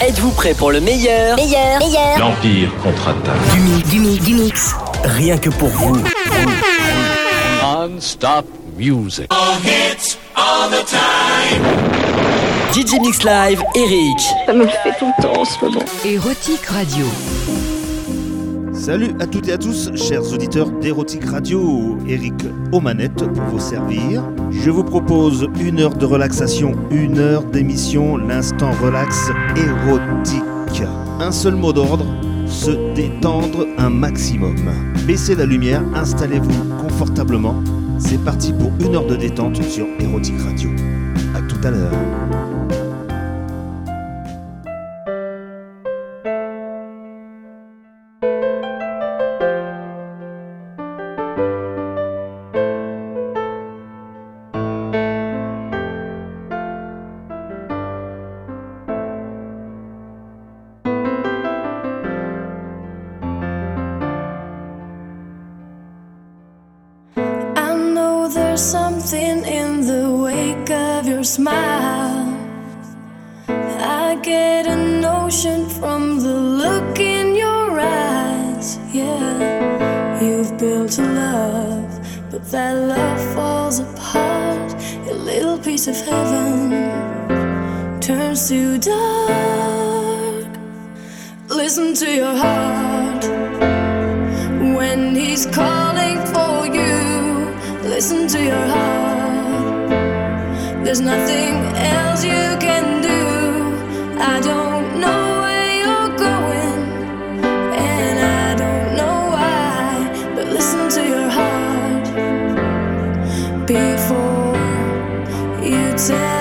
Êtes-vous prêt pour le meilleur Meilleur, meilleur. L'Empire contre-attaque. Du mix, du mix, du mix. Rien que pour vous. Non-stop music. All hits, all the time. DJ Mix Live, Eric. Ça me fait tout le temps en ce moment. Érotique Radio. Salut à toutes et à tous, chers auditeurs d'Érotique Radio, Eric aux manettes pour vous servir. Je vous propose une heure de relaxation, une heure d'émission, l'instant relax érotique. Un seul mot d'ordre, se détendre un maximum. Baissez la lumière, installez-vous confortablement. C'est parti pour une heure de détente sur Érotique Radio. A tout à l'heure. before you tell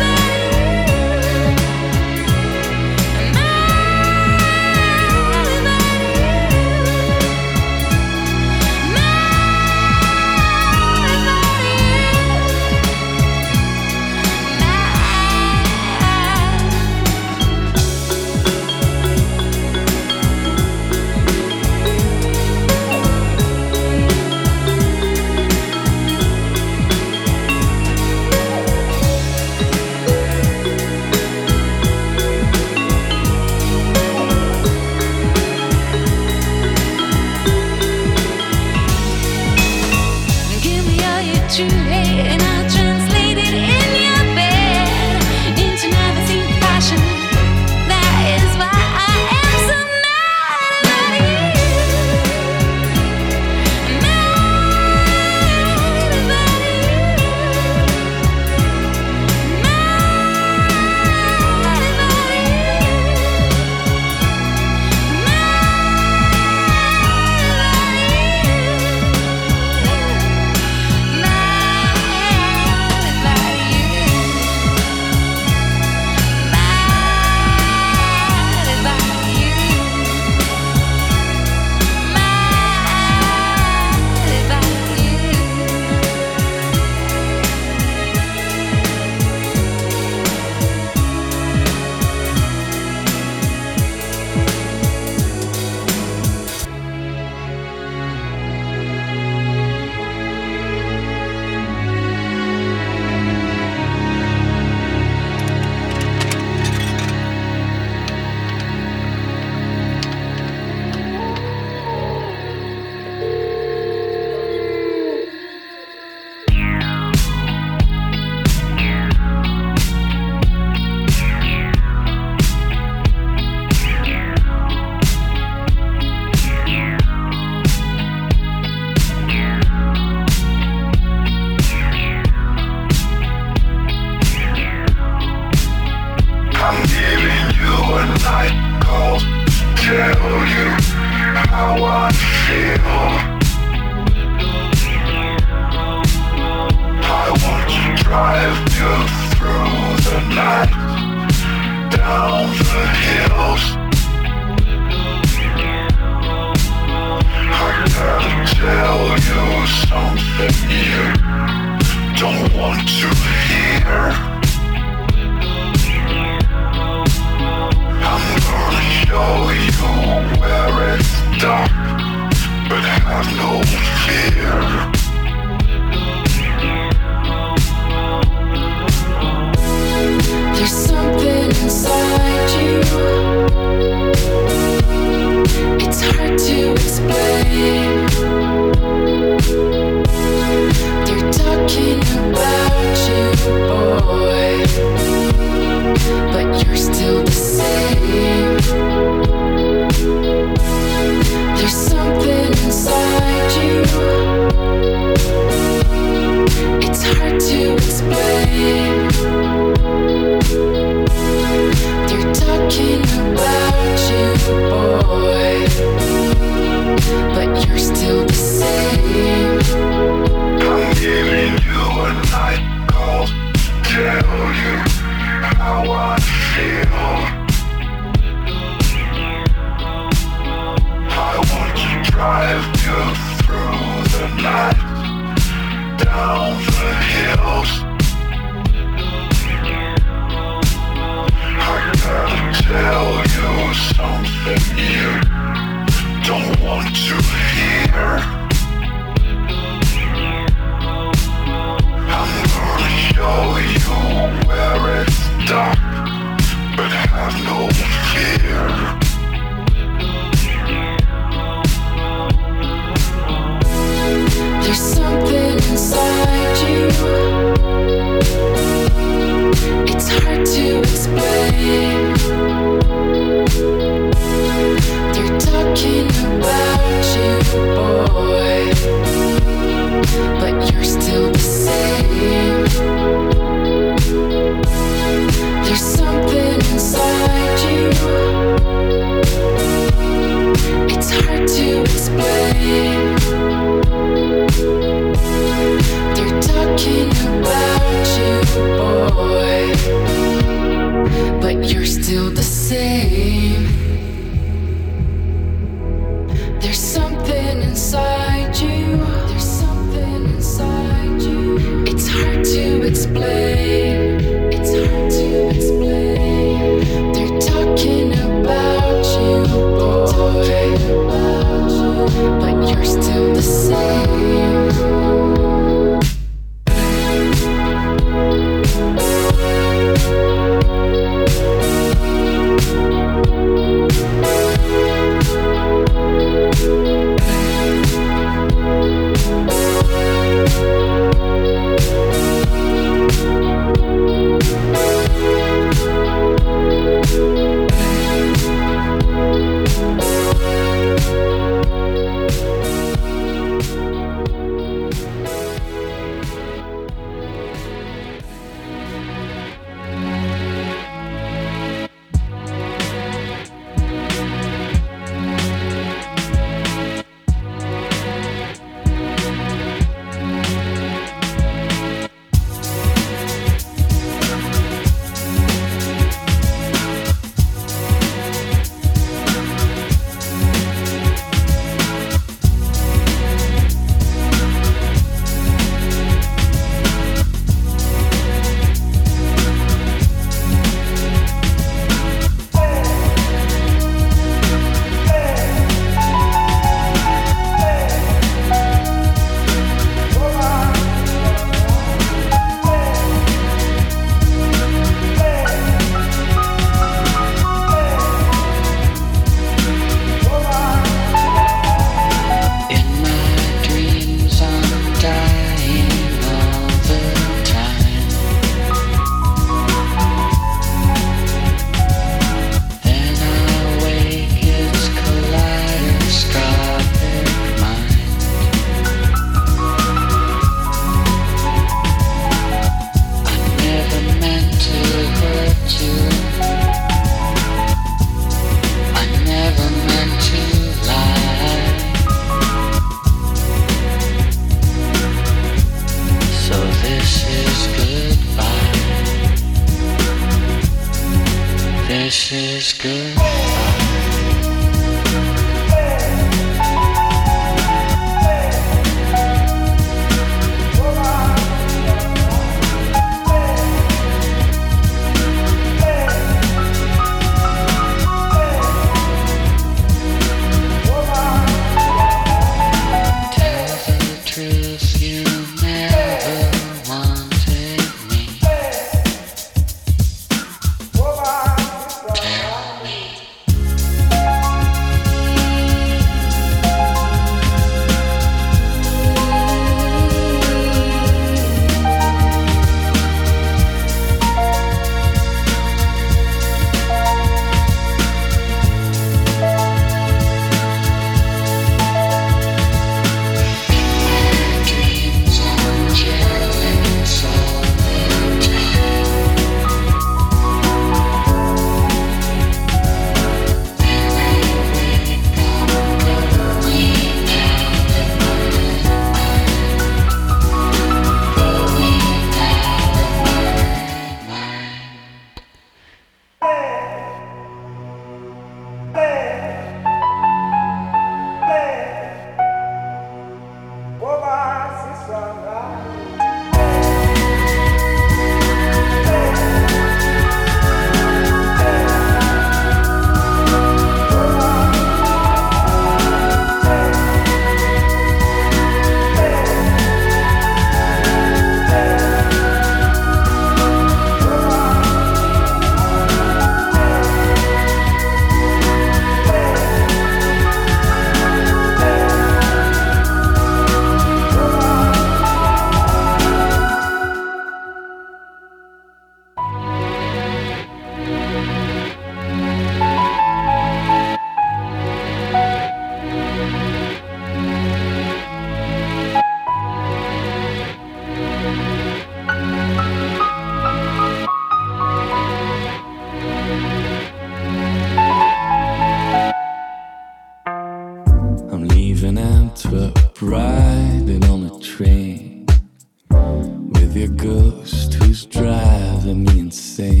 driving me insane.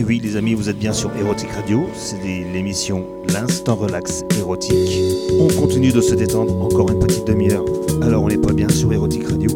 Les amis, vous êtes bien sur Erotic Radio, c'est l'émission L'instant relax érotique. On continue de se détendre encore une petite demi-heure. Alors on n'est pas bien sur Erotic Radio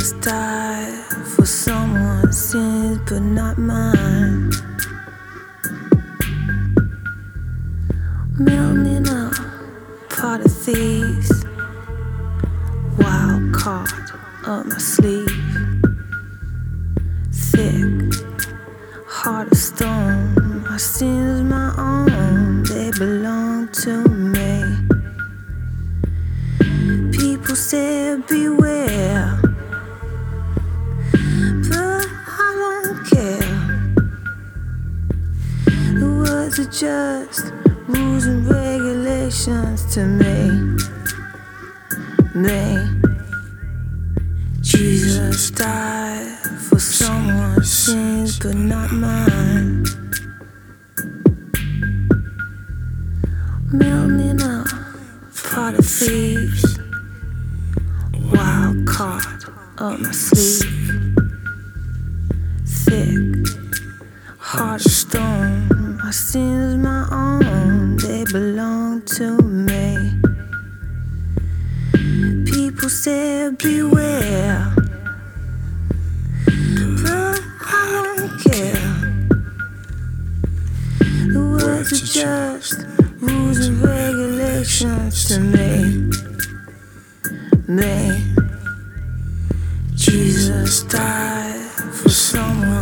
star for someone's sins, but not mine.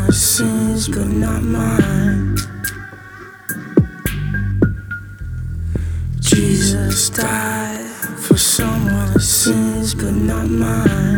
your sins, but not mine. Jesus died for someone's sins, but not mine.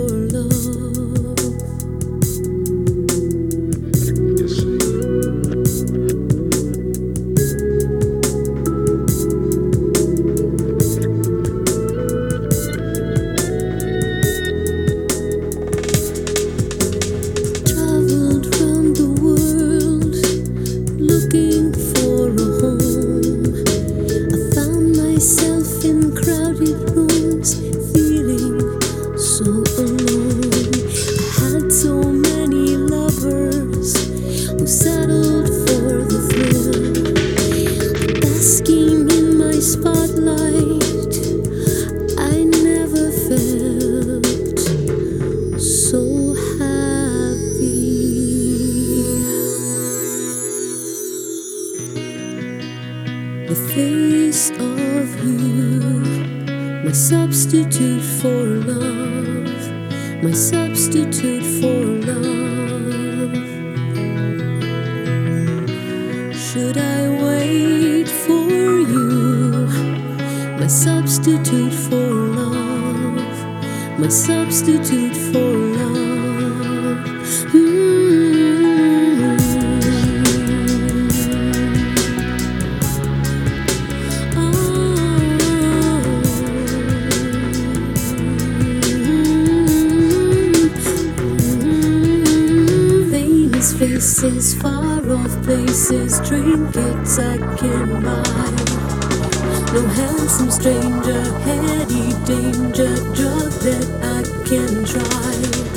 No handsome stranger, heady danger, drug that I can try.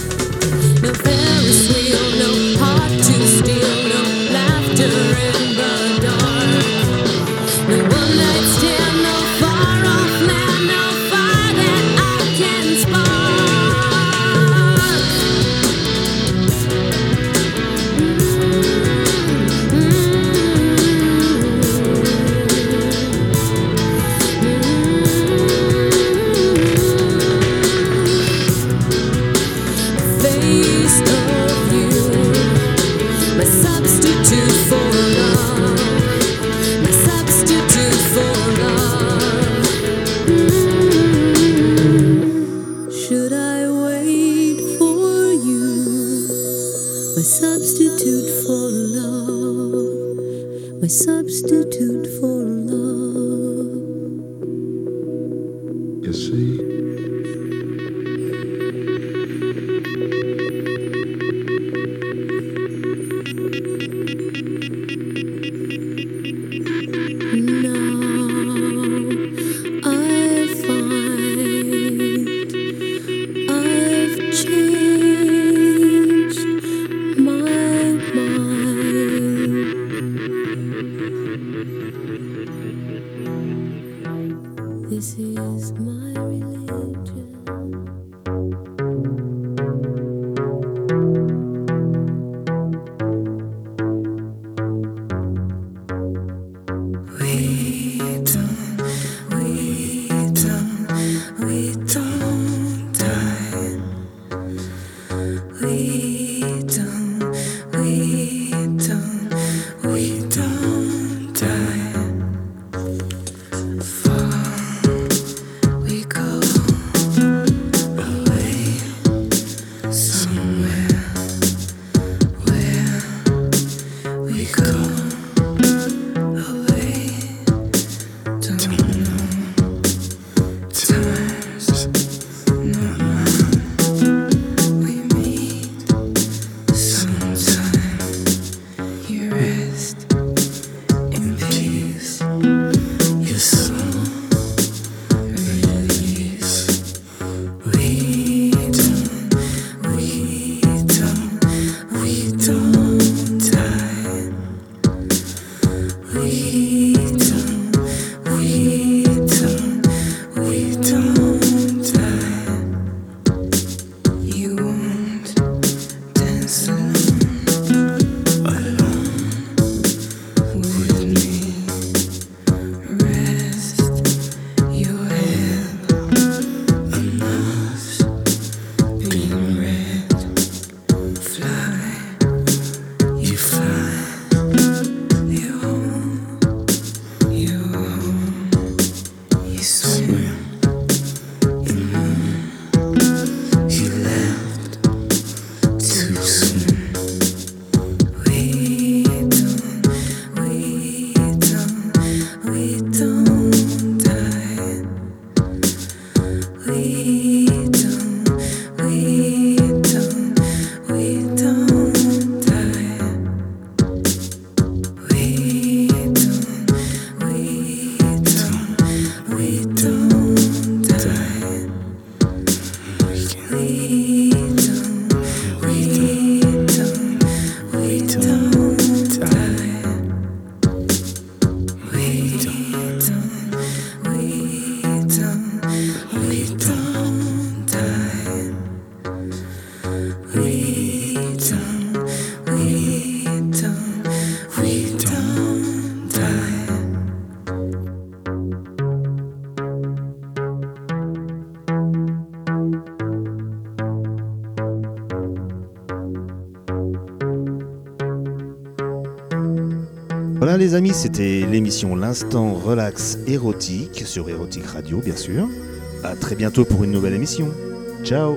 c'était l'émission L'instant relax érotique sur Érotique Radio, bien sûr. À très bientôt pour une nouvelle émission. Ciao